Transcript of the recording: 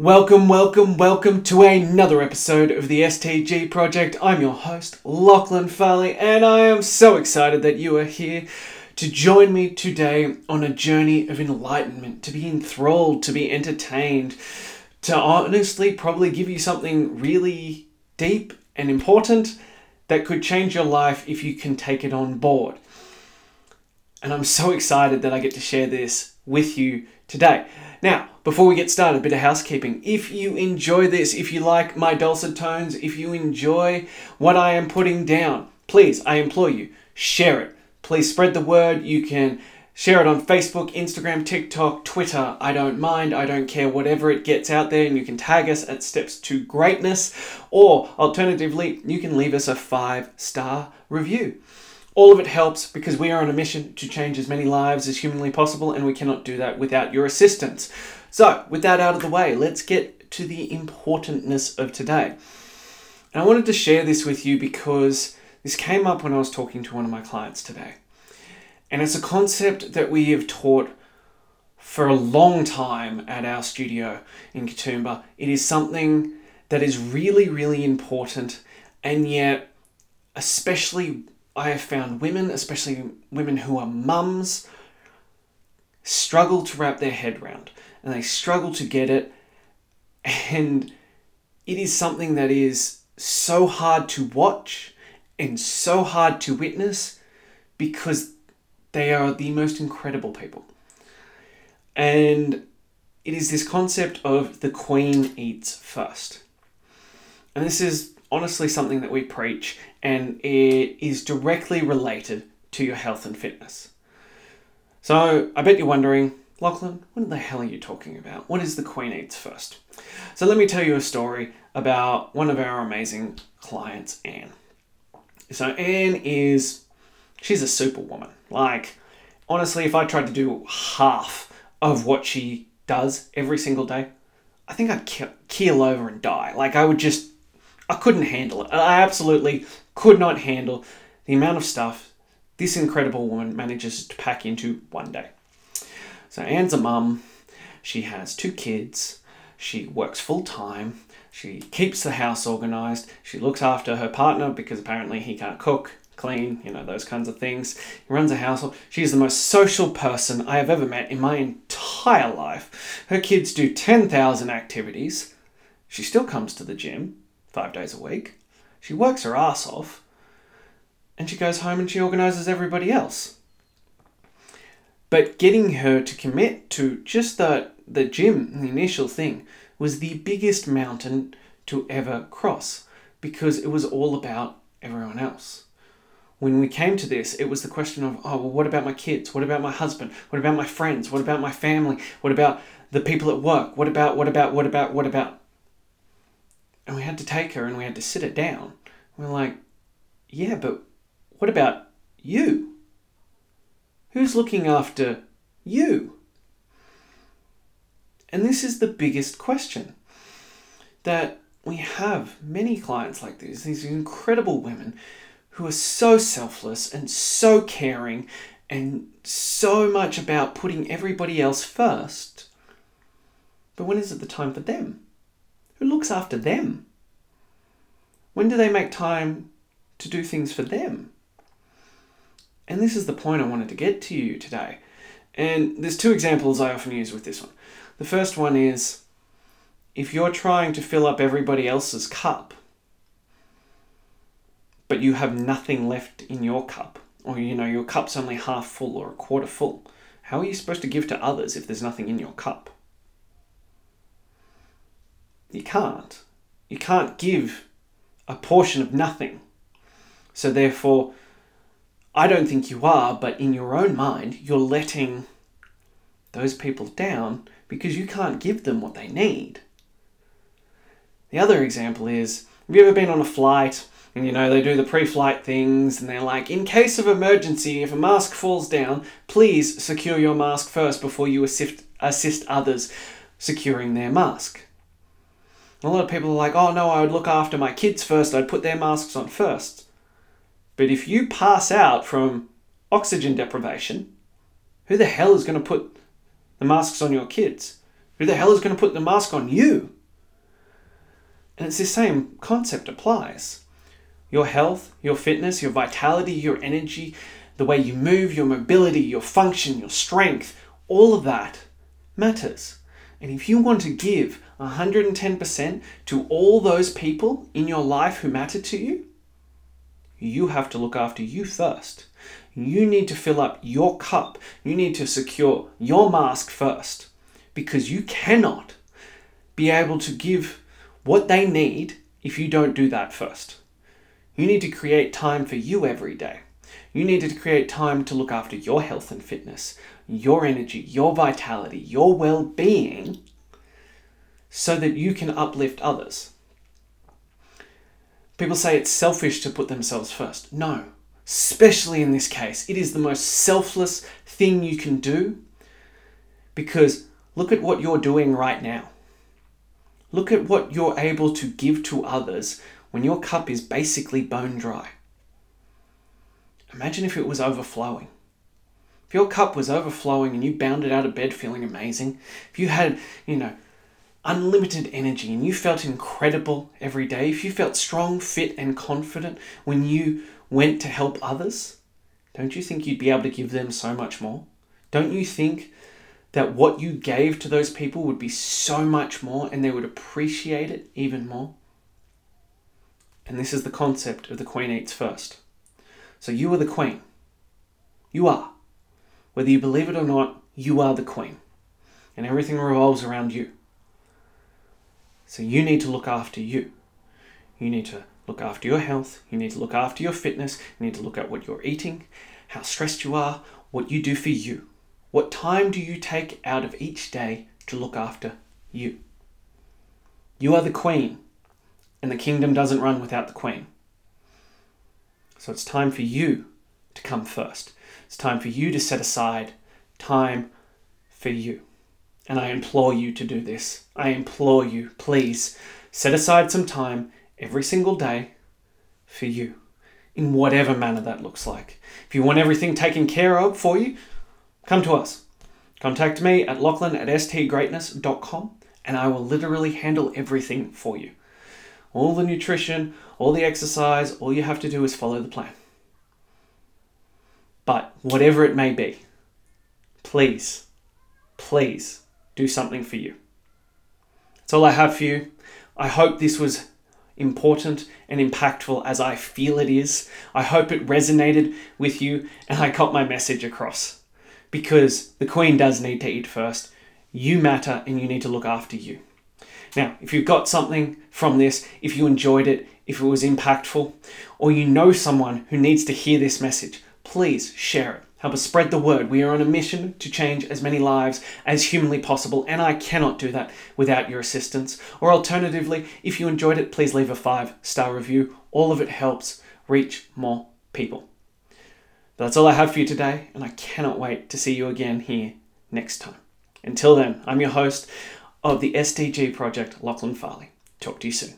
Welcome, welcome, welcome to another episode of the STG Project. I'm your host, Lachlan Farley, and I am so excited that you are here to join me today on a journey of enlightenment, to be enthralled, to be entertained, to honestly probably give you something really deep and important that could change your life if you can take it on board. And I'm so excited that I get to share this with you today. Now, before we get started, a bit of housekeeping. If you enjoy this, if you like my dulcet tones, if you enjoy what I am putting down, please, I implore you, share it. Please spread the word. You can share it on Facebook, Instagram, TikTok, Twitter. I don't mind. I don't care. Whatever it gets out there, and you can tag us at Steps to Greatness. Or alternatively, you can leave us a five star review. All of it helps because we are on a mission to change as many lives as humanly possible, and we cannot do that without your assistance. So, with that out of the way, let's get to the importantness of today. And I wanted to share this with you because this came up when I was talking to one of my clients today. And it's a concept that we have taught for a long time at our studio in Katoomba. It is something that is really, really important, and yet, especially I have found women, especially women who are mums, struggle to wrap their head around and they struggle to get it. And it is something that is so hard to watch and so hard to witness because they are the most incredible people. And it is this concept of the queen eats first. And this is honestly something that we preach, and it is directly related to your health and fitness. So I bet you're wondering, Lachlan, what in the hell are you talking about? What is the Queen Eats First? So let me tell you a story about one of our amazing clients, Anne. So Anne is, she's a superwoman. Like, honestly, if I tried to do half of what she does every single day, I think I'd keel over and die. Like, I would just I couldn't handle it. I absolutely could not handle the amount of stuff this incredible woman manages to pack into one day. So Anne's a mum. She has two kids. She works full time. She keeps the house organized. She looks after her partner because apparently he can't cook, clean, you know, those kinds of things. He runs a household. She's the most social person I have ever met in my entire life. Her kids do 10,000 activities. She still comes to the gym five days a week. She works her ass off and she goes home and she organizes everybody else. But getting her to commit to just the, the gym, the initial thing, was the biggest mountain to ever cross because it was all about everyone else. When we came to this, it was the question of, oh, well, what about my kids? What about my husband? What about my friends? What about my family? What about the people at work? What about, what about, what about, what about? And we had to take her and we had to sit her down. We're like, yeah, but what about you? Who's looking after you? And this is the biggest question that we have many clients like these, these incredible women who are so selfless and so caring and so much about putting everybody else first. But when is it the time for them? Who looks after them? When do they make time to do things for them? And this is the point I wanted to get to you today. And there's two examples I often use with this one. The first one is if you're trying to fill up everybody else's cup, but you have nothing left in your cup, or you know, your cup's only half full or a quarter full, how are you supposed to give to others if there's nothing in your cup? You can't. You can't give a portion of nothing. So, therefore, I don't think you are, but in your own mind, you're letting those people down because you can't give them what they need. The other example is have you ever been on a flight and you know they do the pre flight things and they're like, in case of emergency, if a mask falls down, please secure your mask first before you assist, assist others securing their mask. A lot of people are like, oh no, I would look after my kids first, I'd put their masks on first. But if you pass out from oxygen deprivation, who the hell is going to put the masks on your kids? Who the hell is going to put the mask on you? And it's the same concept applies. Your health, your fitness, your vitality, your energy, the way you move, your mobility, your function, your strength, all of that matters. And if you want to give 110% to all those people in your life who matter to you, you have to look after you first. You need to fill up your cup. You need to secure your mask first because you cannot be able to give what they need if you don't do that first. You need to create time for you every day. You need to create time to look after your health and fitness, your energy, your vitality, your well being, so that you can uplift others. People say it's selfish to put themselves first. No, especially in this case, it is the most selfless thing you can do because look at what you're doing right now. Look at what you're able to give to others when your cup is basically bone dry. Imagine if it was overflowing. If your cup was overflowing and you bounded out of bed feeling amazing, if you had, you know, unlimited energy and you felt incredible every day, if you felt strong, fit, and confident when you went to help others, don't you think you'd be able to give them so much more? Don't you think that what you gave to those people would be so much more and they would appreciate it even more? And this is the concept of the Queen Eats First. So you are the Queen. You are. Whether you believe it or not, you are the Queen. And everything revolves around you. So you need to look after you. You need to look after your health. You need to look after your fitness. You need to look at what you're eating, how stressed you are, what you do for you. What time do you take out of each day to look after you? You are the queen, and the kingdom doesn't run without the queen. So it's time for you to come first. It's time for you to set aside time for you. And I implore you to do this. I implore you, please, set aside some time every single day for you, in whatever manner that looks like. If you want everything taken care of for you, come to us. Contact me at lachlan at stgreatness.com and I will literally handle everything for you. All the nutrition, all the exercise, all you have to do is follow the plan. But whatever it may be, please, please do something for you. That's all I have for you. I hope this was important and impactful as I feel it is. I hope it resonated with you and I got my message across. Because the Queen does need to eat first. You matter and you need to look after you. Now, if you've got something from this, if you enjoyed it, if it was impactful, or you know someone who needs to hear this message, please share it. Help us spread the word. We are on a mission to change as many lives as humanly possible, and I cannot do that without your assistance. Or alternatively, if you enjoyed it, please leave a five star review. All of it helps reach more people. But that's all I have for you today, and I cannot wait to see you again here next time. Until then, I'm your host of the STG Project, Lachlan Farley. Talk to you soon.